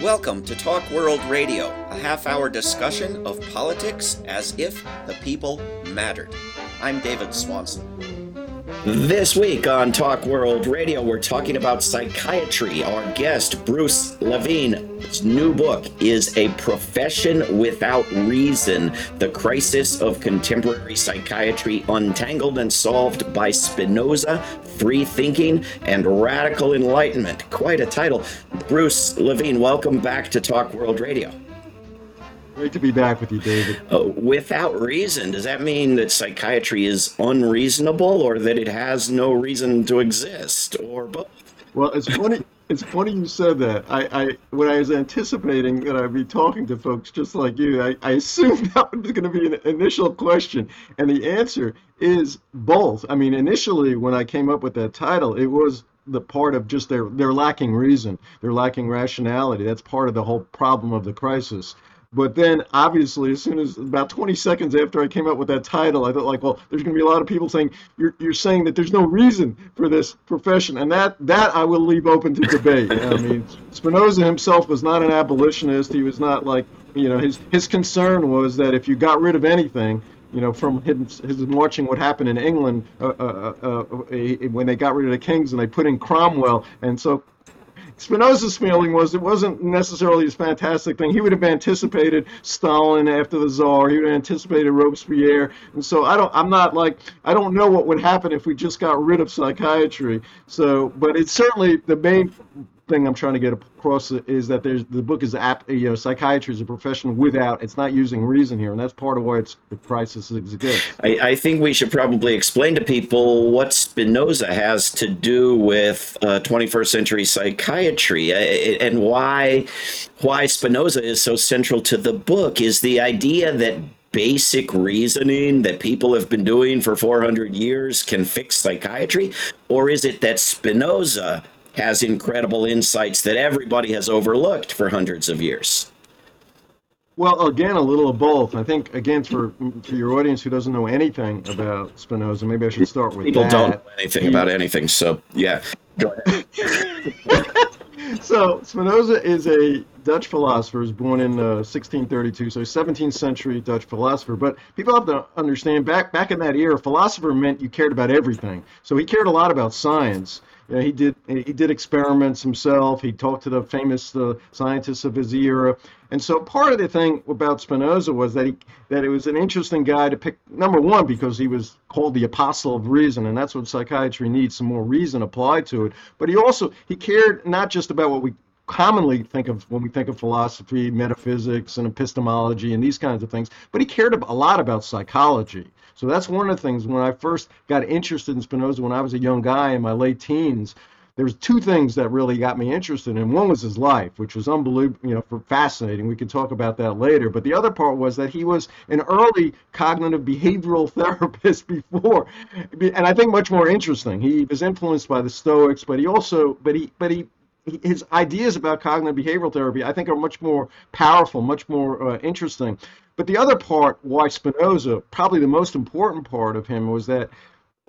Welcome to Talk World Radio, a half hour discussion of politics as if the people mattered. I'm David Swanson. This week on Talk World Radio, we're talking about psychiatry. Our guest, Bruce Levine's new book is A Profession Without Reason The Crisis of Contemporary Psychiatry Untangled and Solved by Spinoza, Free Thinking, and Radical Enlightenment. Quite a title. Bruce Levine, welcome back to Talk World Radio. Great to be back with you, David. Uh, without reason, does that mean that psychiatry is unreasonable or that it has no reason to exist or both? Well, it's funny. It's funny you said that. I, I when I was anticipating that I'd be talking to folks just like you, I, I assumed that was going to be an initial question, and the answer is both. I mean, initially when I came up with that title, it was the part of just their they're lacking reason, they're lacking rationality. That's part of the whole problem of the crisis. But then, obviously, as soon as about 20 seconds after I came up with that title, I thought, like, well, there's going to be a lot of people saying you're, you're saying that there's no reason for this profession, and that that I will leave open to debate. I mean, Spinoza himself was not an abolitionist. He was not like, you know, his his concern was that if you got rid of anything, you know, from his, his watching what happened in England uh, uh, uh, uh when they got rid of the kings and they put in Cromwell, and so Spinoza's feeling was it wasn't necessarily this fantastic thing. He would have anticipated Stalin after the Tsar. He would have anticipated Robespierre. And so I don't. I'm not like I don't know what would happen if we just got rid of psychiatry. So, but it's certainly the main thing I'm trying to get across is that there's the book is you know psychiatry is a profession without it's not using reason here, and that's part of why it's the crisis exists. I, I think we should probably explain to people what Spinoza has to do with uh, 21st century psychiatry uh, and why why Spinoza is so central to the book is the idea that basic reasoning that people have been doing for 400 years can fix psychiatry? Or is it that Spinoza has incredible insights that everybody has overlooked for hundreds of years. Well, again, a little of both. I think, again, for for your audience who doesn't know anything about Spinoza, maybe I should start with People that. don't know anything about anything, so yeah. So Spinoza is a Dutch philosopher. He was born in uh, 1632, so 17th century Dutch philosopher. But people have to understand back back in that era, philosopher meant you cared about everything. So he cared a lot about science. He did he did experiments himself. He talked to the famous uh, scientists of his era, and so part of the thing about Spinoza was that he that it was an interesting guy to pick. Number one, because he was called the apostle of reason, and that's what psychiatry needs: some more reason applied to it. But he also he cared not just about what we commonly think of when we think of philosophy, metaphysics, and epistemology, and these kinds of things. But he cared a lot about psychology. So that's one of the things when I first got interested in Spinoza when I was a young guy in my late teens. There's two things that really got me interested in. One was his life, which was unbelievable, you know, fascinating. We can talk about that later. But the other part was that he was an early cognitive behavioral therapist before, and I think much more interesting. He was influenced by the Stoics, but he also, but he, but he his ideas about cognitive behavioral therapy, I think, are much more powerful, much more uh, interesting. But the other part, why Spinoza, probably the most important part of him, was that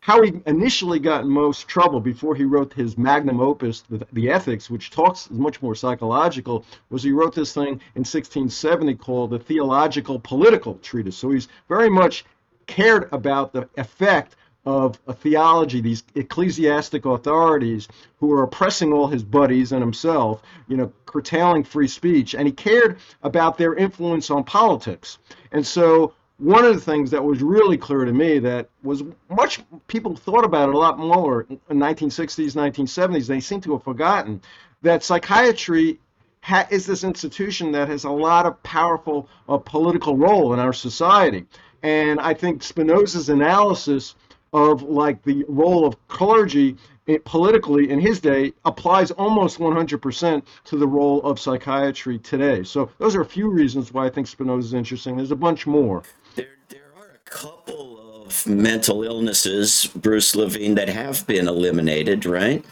how he initially got in most trouble before he wrote his magnum opus, the, the Ethics, which talks much more psychological, was he wrote this thing in 1670 called the Theological Political Treatise. So he's very much cared about the effect of a theology, these ecclesiastic authorities who are oppressing all his buddies and himself, you know, curtailing free speech, and he cared about their influence on politics. And so one of the things that was really clear to me that was much people thought about it a lot more in 1960s, 1970s. They seem to have forgotten that psychiatry ha- is this institution that has a lot of powerful uh, political role in our society. And I think Spinoza's analysis of like the role of clergy eh, politically in his day applies almost 100% to the role of psychiatry today. So those are a few reasons why I think Spinoza is interesting. There's a bunch more. There, there are a couple of mental illnesses, Bruce Levine, that have been eliminated, right?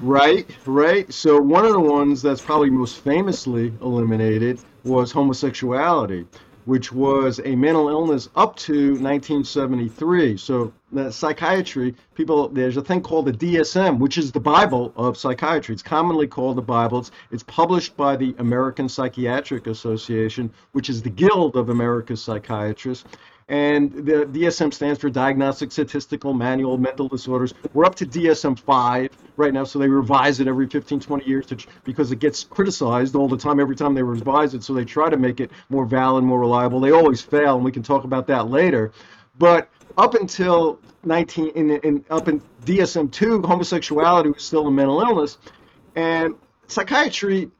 Right, right. So one of the ones that's probably most famously eliminated was homosexuality. Which was a mental illness up to 1973. So psychiatry, people, there's a thing called the DSM, which is the Bible of psychiatry. It's commonly called the Bible. It's, it's published by the American Psychiatric Association, which is the Guild of America's Psychiatrists and the DSM stands for Diagnostic Statistical Manual of Mental Disorders. We're up to DSM 5 right now, so they revise it every 15, 20 years to, because it gets criticized all the time every time they revise it, so they try to make it more valid, more reliable. They always fail, and we can talk about that later. But up until 19, in, in up in DSM 2, homosexuality was still a mental illness, and psychiatry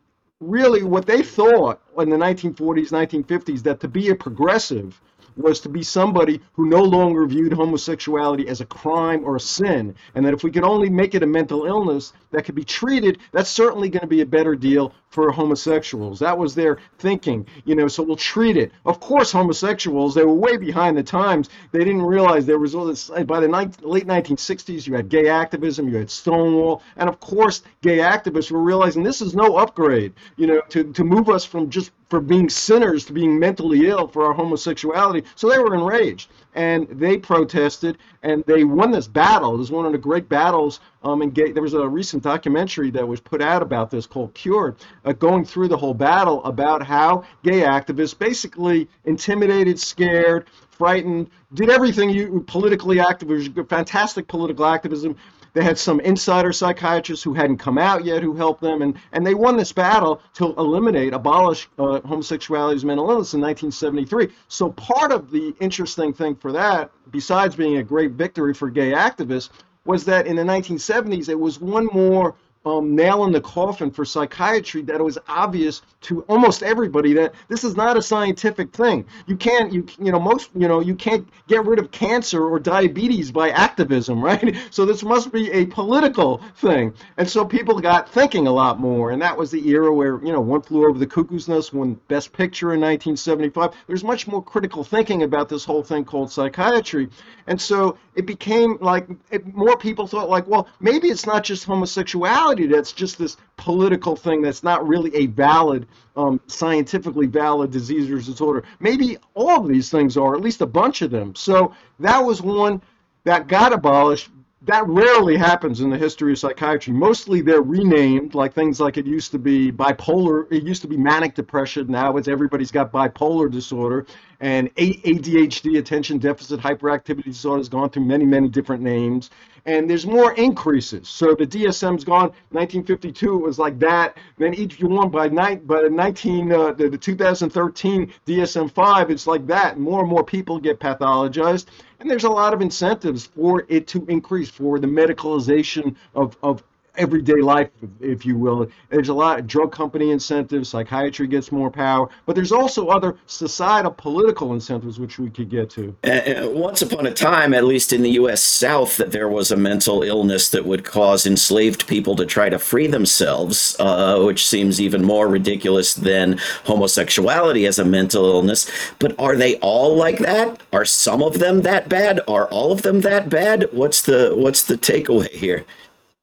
really what they thought in the 1940s, 1950s that to be a progressive was to be somebody who no longer viewed homosexuality as a crime or a sin, and that if we could only make it a mental illness that could be treated, that's certainly going to be a better deal for homosexuals. That was their thinking, you know, so we'll treat it. Of course, homosexuals, they were way behind the times. They didn't realize there was all this, by the late 1960s, you had gay activism, you had Stonewall, and of course, gay activists were realizing this is no upgrade, you know, to, to move us from just for being sinners to being mentally ill for our homosexuality. So they were enraged and they protested and they won this battle. It was one of the great battles. Um, and there was a recent documentary that was put out about this called Cured, uh, going through the whole battle about how gay activists basically intimidated, scared, frightened, did everything you politically active, fantastic political activism they had some insider psychiatrists who hadn't come out yet who helped them, and, and they won this battle to eliminate, abolish uh, homosexuality as mental illness in 1973. So part of the interesting thing for that, besides being a great victory for gay activists, was that in the 1970s it was one more um, nail in the coffin for psychiatry that it was obvious to almost everybody that this is not a scientific thing. You can't, you you know, most you know, you can't get rid of cancer or diabetes by activism, right? So this must be a political thing, and so people got thinking a lot more, and that was the era where you know, One Flew Over the Cuckoo's Nest won Best Picture in 1975. There's much more critical thinking about this whole thing called psychiatry, and so it became like it, more people thought like, well, maybe it's not just homosexuality that's just this political thing that's not really a valid, um, scientifically valid disease or disorder. Maybe all of these things are, at least a bunch of them. So that was one that got abolished that rarely happens in the history of psychiatry. Mostly they're renamed, like things like it used to be bipolar, it used to be manic depression. Now it's everybody's got bipolar disorder. And ADHD, attention deficit hyperactivity disorder, has gone through many, many different names. And there's more increases. So the DSM's gone. 1952 it was like that. Then each one by night by the 19 uh, the, the 2013 DSM-5, it's like that. More and more people get pathologized. And there's a lot of incentives for it to increase, for the medicalization of, of everyday life, if you will. There's a lot of drug company incentives, psychiatry gets more power, but there's also other societal political incentives which we could get to. Uh, once upon a time, at least in the U.S. South, that there was a mental illness that would cause enslaved people to try to free themselves, uh, which seems even more ridiculous than homosexuality as a mental illness. But are they all like that? Are some of them that bad? Are all of them that bad? What's the what's the takeaway here?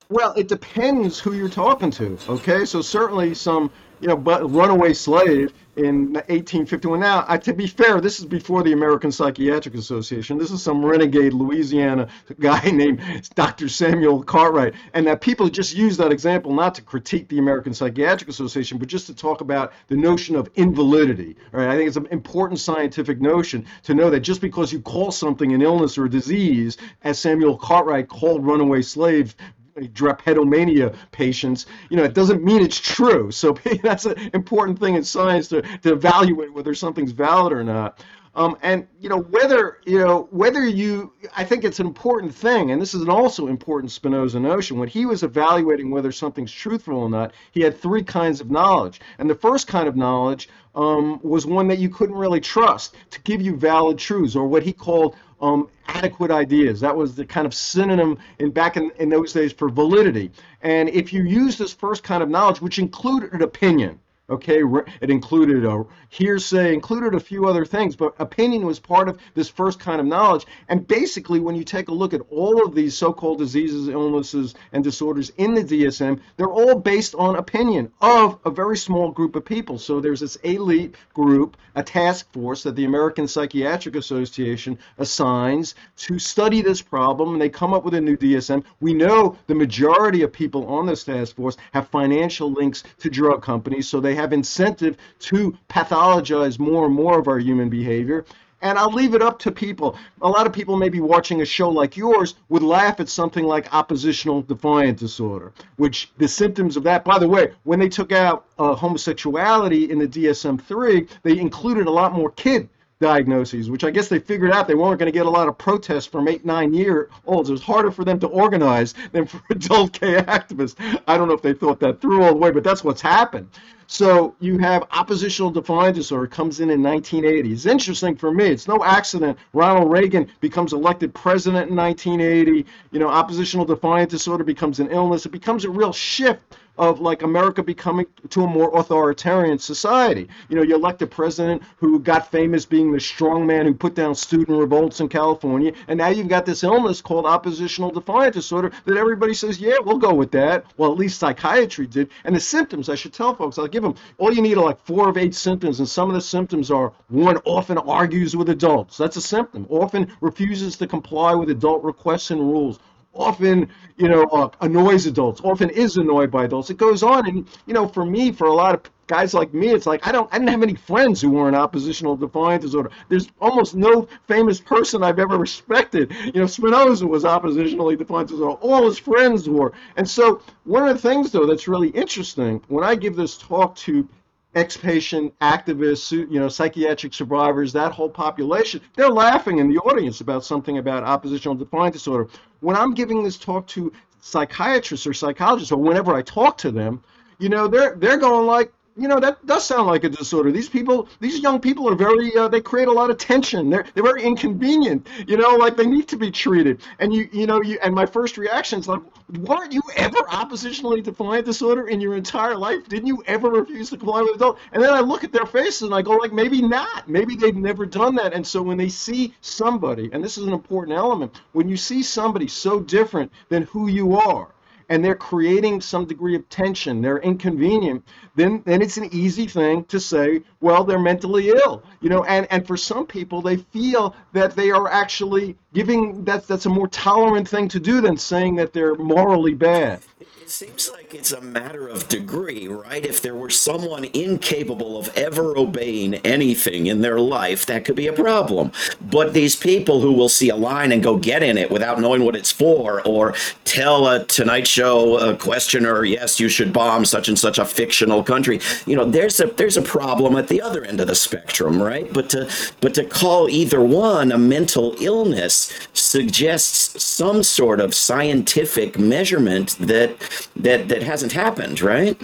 Well, it depends who you're talking to. Okay, so certainly some you know, but runaway slave in 1851. Now, to be fair, this is before the American Psychiatric Association. This is some renegade Louisiana guy named Dr. Samuel Cartwright, and that people just use that example not to critique the American Psychiatric Association, but just to talk about the notion of invalidity. All right, I think it's an important scientific notion to know that just because you call something an illness or a disease, as Samuel Cartwright called runaway slave drapetomania patients, you know, it doesn't mean it's true. So that's an important thing in science to, to evaluate whether something's valid or not. Um, and you know whether you know whether you I think it's an important thing, and this is an also important Spinoza notion. When he was evaluating whether something's truthful or not, he had three kinds of knowledge, and the first kind of knowledge um, was one that you couldn't really trust to give you valid truths, or what he called um, adequate ideas. That was the kind of synonym in back in, in those days for validity. And if you use this first kind of knowledge, which included opinion, Okay, it included a hearsay, included a few other things, but opinion was part of this first kind of knowledge. And basically, when you take a look at all of these so-called diseases, illnesses, and disorders in the DSM, they're all based on opinion of a very small group of people. So there's this elite group, a task force that the American Psychiatric Association assigns to study this problem, and they come up with a new DSM. We know the majority of people on this task force have financial links to drug companies, so they have incentive to pathologize more and more of our human behavior. And I'll leave it up to people. A lot of people, maybe watching a show like yours, would laugh at something like oppositional defiant disorder, which the symptoms of that, by the way, when they took out uh, homosexuality in the DSM 3, they included a lot more kid diagnoses, which I guess they figured out they weren't going to get a lot of protests from eight, nine year olds. It was harder for them to organize than for adult gay activists. I don't know if they thought that through all the way, but that's what's happened. So you have oppositional defiant disorder comes in in 1980. It's interesting for me. It's no accident Ronald Reagan becomes elected president in 1980. You know, oppositional defiant disorder becomes an illness. It becomes a real shift of like America becoming to a more authoritarian society. You know, you elect a president who got famous being the strong man who put down student revolts in California, and now you've got this illness called oppositional defiant disorder that everybody says, yeah, we'll go with that. Well, at least psychiatry did. And the symptoms, I should tell folks, I'll give them all you need are like four of eight symptoms, and some of the symptoms are one often argues with adults. That's a symptom. Often refuses to comply with adult requests and rules often, you know, uh, annoys adults, often is annoyed by adults. It goes on, and you know, for me, for a lot of guys like me, it's like I don't, I didn't have any friends who were in oppositional defiant disorder. There's almost no famous person I've ever respected. You know, Spinoza was oppositionally defiant disorder. All his friends were, and so one of the things though that's really interesting when I give this talk to ex-patient activists, you know, psychiatric survivors, that whole population, they're laughing in the audience about something about oppositional defiant disorder. When I'm giving this talk to psychiatrists or psychologists, or whenever I talk to them, you know, they're they're going like, you know that does sound like a disorder. These people these young people are very uh, they create a lot of tension. They're they're very inconvenient you know like they need to be treated. And you you know you and my first reaction is like weren't you ever oppositionally defiant disorder in your entire life? Didn't you ever refuse to comply with adult? And then i look at their faces and i go like maybe not. Maybe they've never done that. And so when they see somebody and this is an important element when you see somebody so different than who you are and they're creating some degree of tension, they're inconvenient, then then it's an easy thing to say, well, they're mentally ill. You know, and, and for some people they feel that they are actually giving that that's a more tolerant thing to do than saying that they're morally bad. It seems like it's a matter of degree, right? If there were someone incapable of ever obeying anything in their life, that could be a problem. But these people who will see a line and go get in it without knowing what it's for, or tell a Tonight Show a questioner, yes, you should bomb such and such a fictional country, you know, there's a there's a problem at the other end of the spectrum, right? But to but to call either one a mental illness suggests some sort of scientific measurement that that that hasn't happened, right?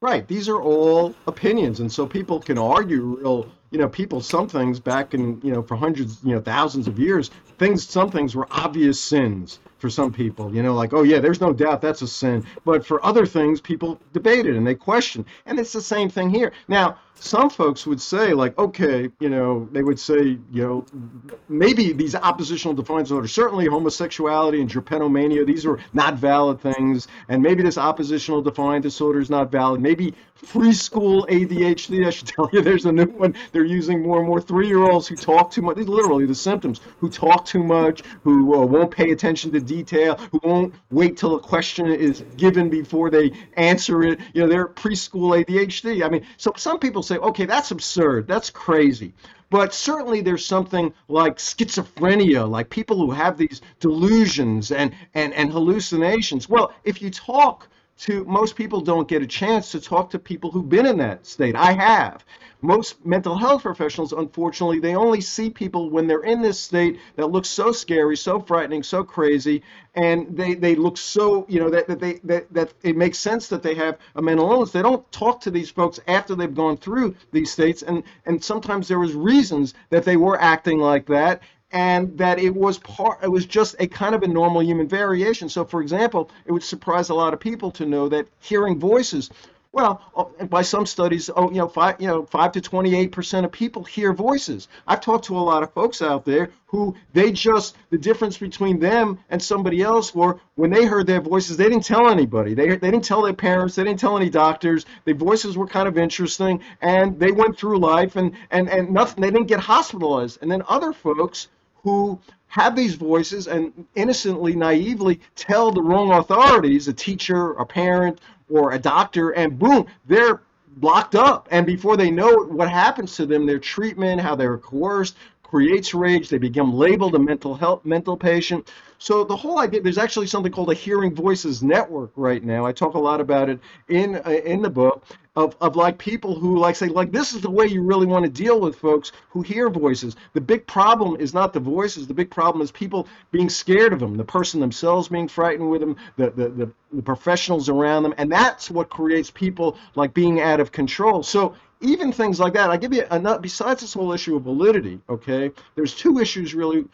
Right. These are all opinions, and so people can argue real. You know, people some things back in you know for hundreds, you know, thousands of years, things some things were obvious sins for some people. You know, like oh yeah, there's no doubt that's a sin. But for other things, people debated and they questioned, and it's the same thing here. Now some folks would say like okay you know they would say you know maybe these oppositional defiant disorders certainly homosexuality and drapetomania these are not valid things and maybe this oppositional defiant disorder is not valid maybe preschool adhd i should tell you there's a new one they're using more and more three-year-olds who talk too much literally the symptoms who talk too much who uh, won't pay attention to detail who won't wait till a question is given before they answer it you know they're preschool adhd i mean so some people say, okay, that's absurd, that's crazy. But certainly there's something like schizophrenia, like people who have these delusions and, and, and hallucinations. Well, if you talk to most people don't get a chance to talk to people who've been in that state. I have most mental health professionals, unfortunately, they only see people when they're in this state that looks so scary, so frightening, so crazy, and they, they look so, you know, that, that they that, that it makes sense that they have a mental illness. They don't talk to these folks after they've gone through these states, and and sometimes there was reasons that they were acting like that, and that it was part it was just a kind of a normal human variation so for example it would surprise a lot of people to know that hearing voices Well, uh, by some studies, oh, you know, five, you know, five to twenty-eight percent of people hear voices. I've talked to a lot of folks out there who they just the difference between them and somebody else were when they heard their voices, they didn't tell anybody. They they didn't tell their parents. They didn't tell any doctors. Their voices were kind of interesting, and they went through life and and and nothing. They didn't get hospitalized. And then other folks who have these voices and innocently, naively tell the wrong authorities, a teacher, a parent, or a doctor, and boom, they're locked up. And before they know it, what happens to them, their treatment, how they're coerced, creates rage. They become labeled a mental health mental patient. So the whole idea, there's actually something called a Hearing Voices Network right now. I talk a lot about it in uh, in the book of, of like people who like say like this is the way you really want to deal with folks who hear voices. The big problem is not the voices. The big problem is people being scared of them, the person themselves being frightened with them, the the, the, the professionals around them, and that's what creates people like being out of control. So even things like that. I give you another. Besides this whole issue of validity, okay, there's two issues really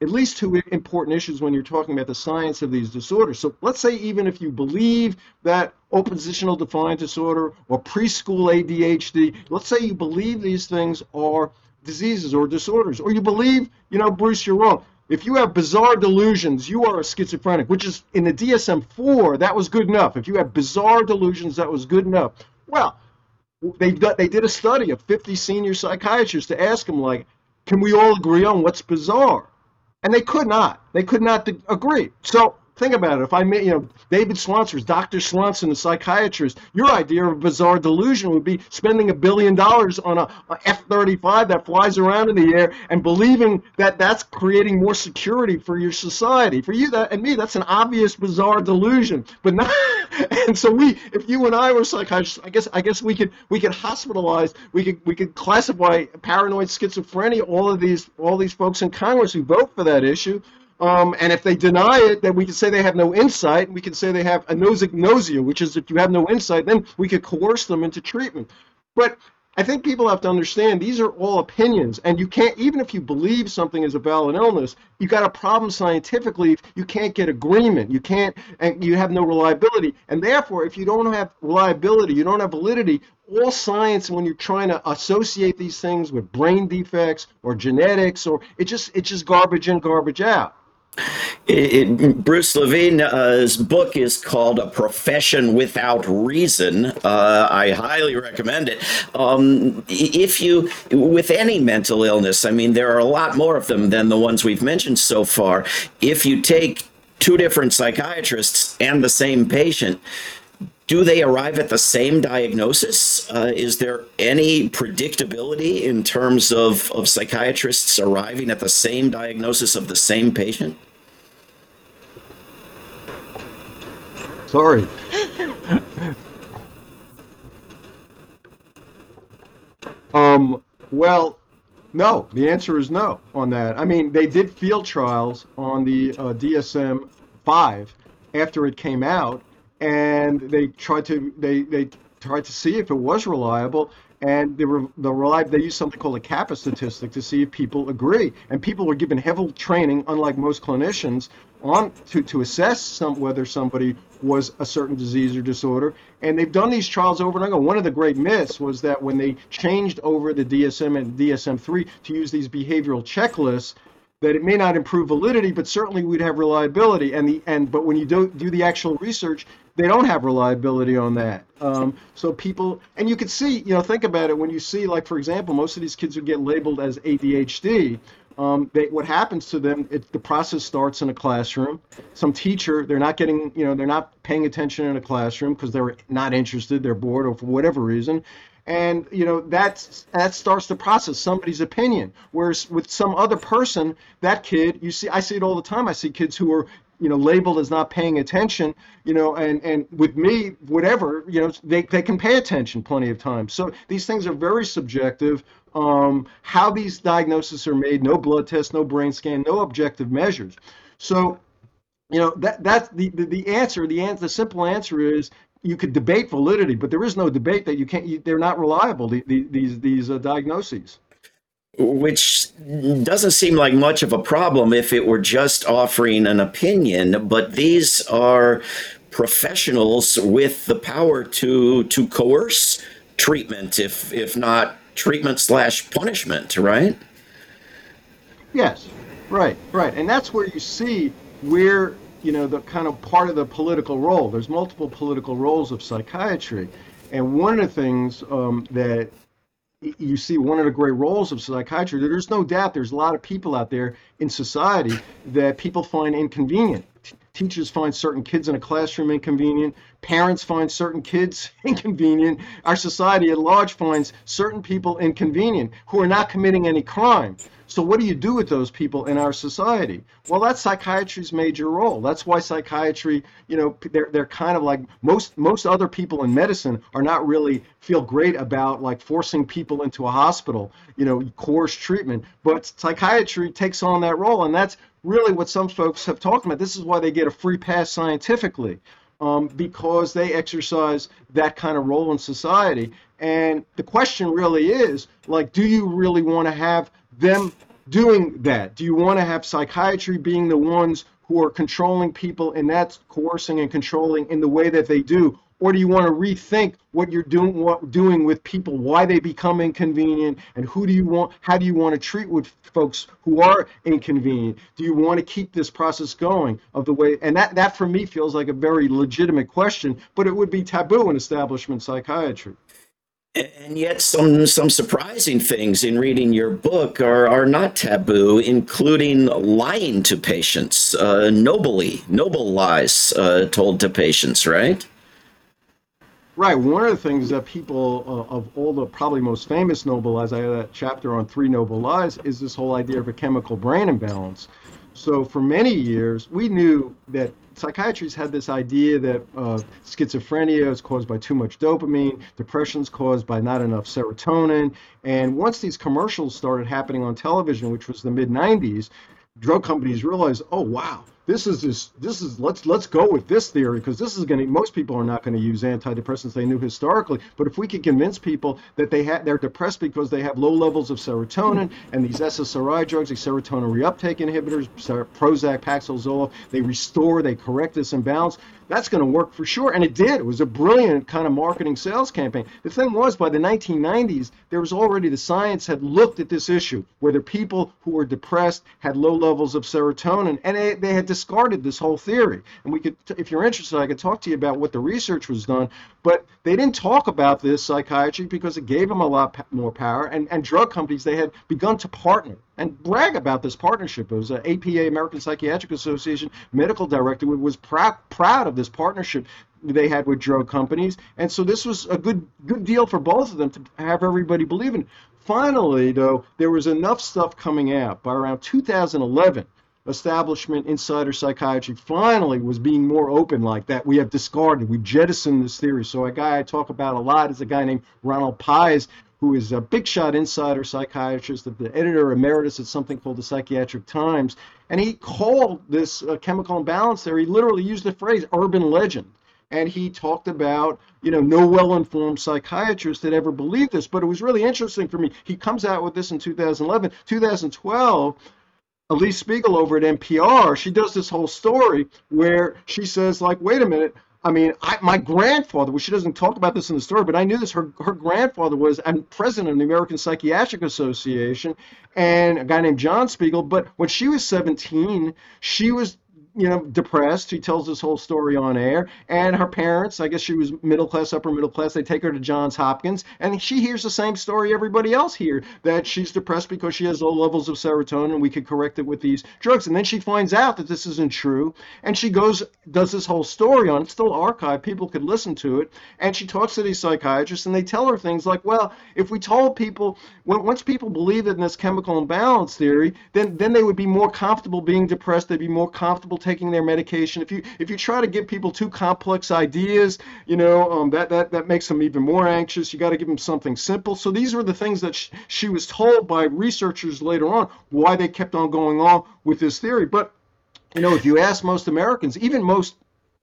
at least two important issues when you're talking about the science of these disorders. So let's say even if you believe that oppositional defiant disorder or preschool ADHD, let's say you believe these things are diseases or disorders, or you believe, you know, Bruce, you're wrong. If you have bizarre delusions, you are a schizophrenic, which is in the DSM-4, that was good enough. If you have bizarre delusions, that was good enough. Well, they they did a study of 50 senior psychiatrists to ask them like, can we all agree on what's bizarre? and they could not. They could not agree. So think about it. If I met, you know, David Swanson, Dr. Swanson, the psychiatrist, your idea of a bizarre delusion would be spending a billion dollars on a a F-35 that flies around in the air and believing that that's creating more security for your society. For you that and me, that's an obvious bizarre delusion. But not, and so we, if you and I were psychiatrists, I guess I guess we could we could hospitalize, we could we could classify paranoid schizophrenia, all of these all these folks in Congress who vote for that issue um, and if they deny it, then we can say they have no insight. We can say they have anosognosia, which is if you have no insight, then we could coerce them into treatment. But I think people have to understand these are all opinions, and you can't even if you believe something is a valid illness, you've got a problem scientifically. You can't get agreement. You can't, and you have no reliability. And therefore, if you don't have reliability, you don't have validity. All science, when you're trying to associate these things with brain defects or genetics, or it just it's just garbage in, garbage out. It, it, Bruce Levine's book is called A Profession Without Reason. Uh, I highly recommend it. Um, if you, with any mental illness, I mean, there are a lot more of them than the ones we've mentioned so far. If you take two different psychiatrists and the same patient, do they arrive at the same diagnosis? Uh, is there any predictability in terms of, of psychiatrists arriving at the same diagnosis of the same patient? Sorry. um, well, no. The answer is no on that. I mean, they did field trials on the uh, DSM 5 after it came out, and they tried to they they tried to see if it was reliable and they were the they used something called a kappa statistic to see if people agree. And people were given heavy training unlike most clinicians on to, to assess some whether somebody was a certain disease or disorder. And they've done these trials over and over. One of the great myths was that when they changed over the dsm and dsm-3 to use these behavioral checklists that it may not improve validity, but certainly we'd have reliability. And the and but when you do do the actual research, they don't have reliability on that. Um, so people and you can see, you know, think about it when you see, like for example, most of these kids who get labeled as ADHD. Um, they, what happens to them? It, the process starts in a classroom. Some teacher, they're not getting, you know, they're not paying attention in a classroom because they're not interested, they're bored, or for whatever reason and you know that's that starts the process somebody's opinion. Whereas with some other person that kid you see i see it all the time. I see kids who are you know labeled as not paying attention you know and and with me whatever you know they, they can pay attention plenty of times. So these things are very subjective. Um, how these diagnoses are made no blood test no brain scan no objective measures. So you know that that's the, the, the answer. The answer the simple answer is you could debate validity, but there is no debate that you can't. You, they're not reliable. The, the, these these uh, diagnoses. Which doesn't seem like much of a problem if it were just offering an opinion, but these are professionals with the power to to coerce treatment, if if not treatment slash punishment, right? Yes, right, right, and that's where you see where you know the kind of part of the political role. There's multiple political roles of psychiatry, and one of the things um, that you see one of the great roles of psychiatry. There's no doubt there's a lot of people out there in society that people find inconvenient. Teachers find certain kids in a classroom inconvenient. Parents find certain kids inconvenient. Our society at large finds certain people inconvenient who are not committing any crime. So what do you do with those people in our society? Well, that's psychiatry's major role. That's why psychiatry, you know, they're they're kind of like most most other people in medicine are not really feel great about like forcing people into a hospital, you know, course treatment. But psychiatry takes on that role, and that's really what some folks have talked about. This is why they get a free pass scientifically. Um, because they exercise that kind of role in society. And the question really is, like, do you really want to have them doing that? Do you want to have psychiatry being the ones who are controlling people and that's coercing and controlling in the way that they do? Or do you want to rethink what you're doing what, doing with people, why they become inconvenient, and who do you want how do you want to treat with folks who are inconvenient? Do you want to keep this process going of the way and that, that for me feels like a very legitimate question, but it would be taboo in establishment psychiatry and yet some some surprising things in reading your book are, are not taboo including lying to patients uh, nobly noble lies uh, told to patients right right one of the things that people uh, of all the probably most famous noble lies i have that chapter on three noble lies is this whole idea of a chemical brain imbalance so for many years we knew that psychiatrists had this idea that uh, schizophrenia is caused by too much dopamine, depression is caused by not enough serotonin. And once these commercials started happening on television, which was the mid 90s, drug companies realized, oh, wow, this is this this is let's let's go with this theory because this is going to most people are not going to use antidepressants. They knew historically. But if we could convince people that they have they're depressed because they have low levels of serotonin and these SSRI drugs these serotonin reuptake inhibitors Prozac Paxil Zoloft they restore they correct this imbalance that's going to work for sure. And it did. It was a brilliant kind of marketing sales campaign. The thing was, by the 1990s, there was already the science had looked at this issue, whether people who were depressed had low levels of serotonin, and they, they had discarded this whole theory. And we could, if you're interested, I could talk to you about what the research was done. But they didn't talk about this psychiatry because it gave them a lot more power. And, and drug companies, they had begun to partner and brag about this partnership. It was uh, APA, American Psychiatric Association medical director, was proud, proud of this partnership they had with drug companies. And so this was a good good deal for both of them to have everybody believing. Finally, though, there was enough stuff coming out by around 2011 establishment insider psychiatry finally was being more open like that. We have discarded, we jettisoned this theory. So a guy I talk about a lot is a guy named Ronald Pies, who is a big shot insider psychiatrist, the editor emeritus at something called the Psychiatric Times. And he called this uh, chemical imbalance there, he literally used the phrase urban legend. And he talked about, you know, no well-informed psychiatrist that ever believed this. But it was really interesting for me. He comes out with this in 2011. 2012, Elise Spiegel over at NPR, she does this whole story where she says, like, wait a minute, I mean, I, my grandfather, well, she doesn't talk about this in the story, but I knew this. Her, her grandfather was I'm president of the American Psychiatric Association and a guy named John Spiegel. But when she was 17, she was you know, depressed. She tells this whole story on air. And her parents, I guess she was middle class, upper middle class, they take her to Johns Hopkins. And she hears the same story everybody else here that she's depressed because she has low levels of serotonin we could correct it with these drugs. And then she finds out that this isn't true. And she goes, does this whole story on it, still archived, people could listen to it. And she talks to these psychiatrists and they tell her things like, well, if we told people, when, once people believe in this chemical imbalance theory, then, then they would be more comfortable being depressed, they'd be more comfortable taking their medication. If you if you try to give people too complex ideas, you know um, that that that makes them even more anxious. You got to give them something simple. So these were the things that sh- she was told by researchers later on why they kept on going on with this theory. But you know, if you ask most Americans, even most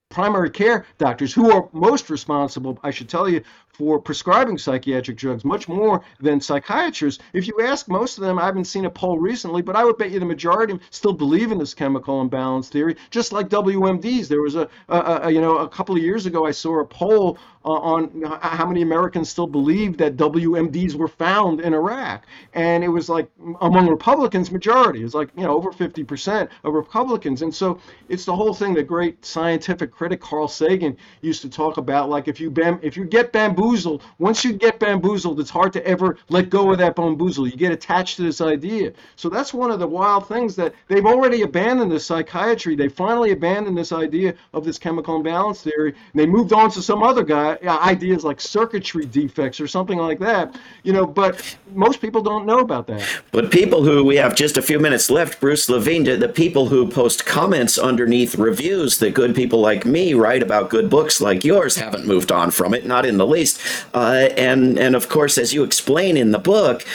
primary care doctors who are most responsible, I should tell you, for prescribing psychiatric drugs, much more than psychiatrists. If you ask most of them, I haven't seen a poll recently, but I would bet you the majority of them still believe in this chemical imbalance theory, just like WMDs. There was a, a, a you know a couple of years ago I saw a poll uh, on how many Americans still believe that WMDs were found in Iraq, and it was like among Republicans majority. It's like you know over 50% of Republicans, and so it's the whole thing that great scientific critic Carl Sagan used to talk about. Like if you bam, if you get bamboozled, once you get bamboozled, it's hard to ever let go of that bamboozle. You get attached to this idea. So that's one of the wild things that they've already abandoned this psychiatry. They finally abandoned this idea of this chemical imbalance theory, and they moved on to some other guy uh, ideas like circuitry defects or something like that. You know, but most people don't know about that. But people who we have just a few minutes left, Bruce Levine, the people who post comments underneath reviews that good people like me write about good books like yours haven't moved on from it, not in the least. Uh, and and of course, as you explain in the book,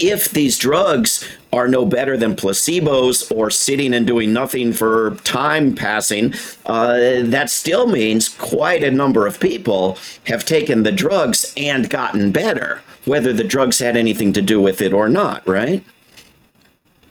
if these drugs are no better than placebos or sitting and doing nothing for time passing, uh, that still means quite a number of people have taken the drugs and gotten better, whether the drugs had anything to do with it or not, right?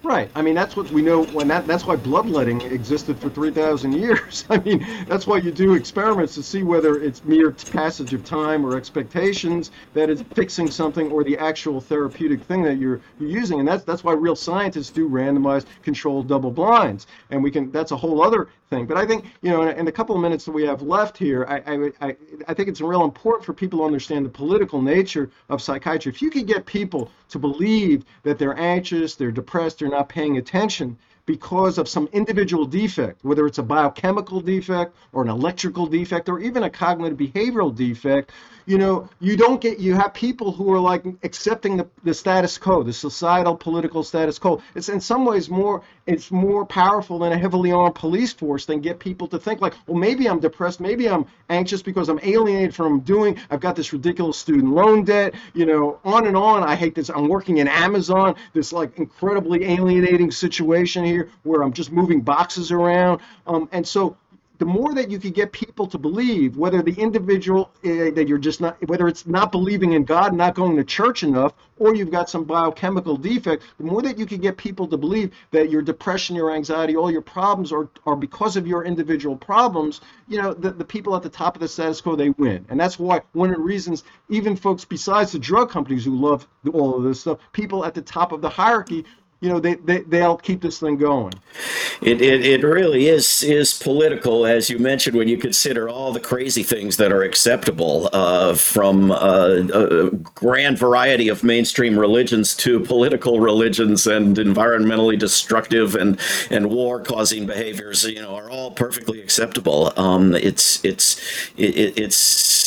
Right. I mean, that's what we know when that that's why bloodletting existed for 3,000 years. I mean, that's why you do experiments to see whether it's mere passage of time or expectations that is fixing something or the actual therapeutic thing that you're, you're using. And that's that's why real scientists do randomized controlled double blinds. And we can that's a whole other thing. But I think, you know, in, the couple of minutes that we have left here, I, I, I think it's real important for people to understand the political nature of psychiatry. If you could get people to believe that they're anxious, they're depressed, they're not paying attention, because of some individual defect, whether it's a biochemical defect or an electrical defect or even a cognitive behavioral defect, you know, you don't get, you have people who are like accepting the, the status quo, the societal political status quo. It's in some ways more, it's more powerful than a heavily armed police force than get people to think like, well, maybe I'm depressed, maybe I'm anxious because I'm alienated from doing, I've got this ridiculous student loan debt, you know, on and on. I hate this. I'm working in Amazon, this like incredibly alienating situation here where I'm just moving boxes around. Um, and so the more that you can get people to believe, whether the individual uh, that you're just not, whether it's not believing in God, not going to church enough, or you've got some biochemical defect, the more that you can get people to believe that your depression, your anxiety, all your problems are, are because of your individual problems, you know, the, the people at the top of the status quo, they win. And that's why one of the reasons, even folks besides the drug companies who love all of this stuff, people at the top of the hierarchy you know they, they they'll keep this thing going. It, it it really is is political as you mentioned when you consider all the crazy things that are acceptable uh, from uh, a grand variety of mainstream religions to political religions and environmentally destructive and and war causing behaviors you know are all perfectly acceptable. Um, it's it's it,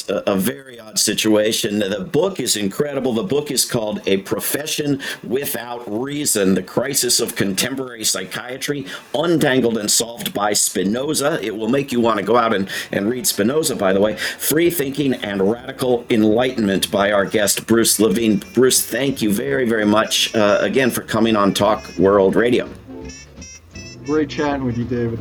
a, a very odd situation the book is incredible the book is called a profession without reason the Crisis of Contemporary Psychiatry, Untangled and Solved by Spinoza. It will make you want to go out and, and read Spinoza, by the way. Free Thinking and Radical Enlightenment by our guest, Bruce Levine. Bruce, thank you very, very much uh, again for coming on Talk World Radio. Great chatting with you, David.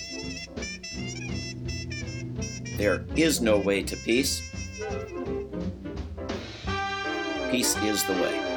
There is no way to peace. Peace is the way.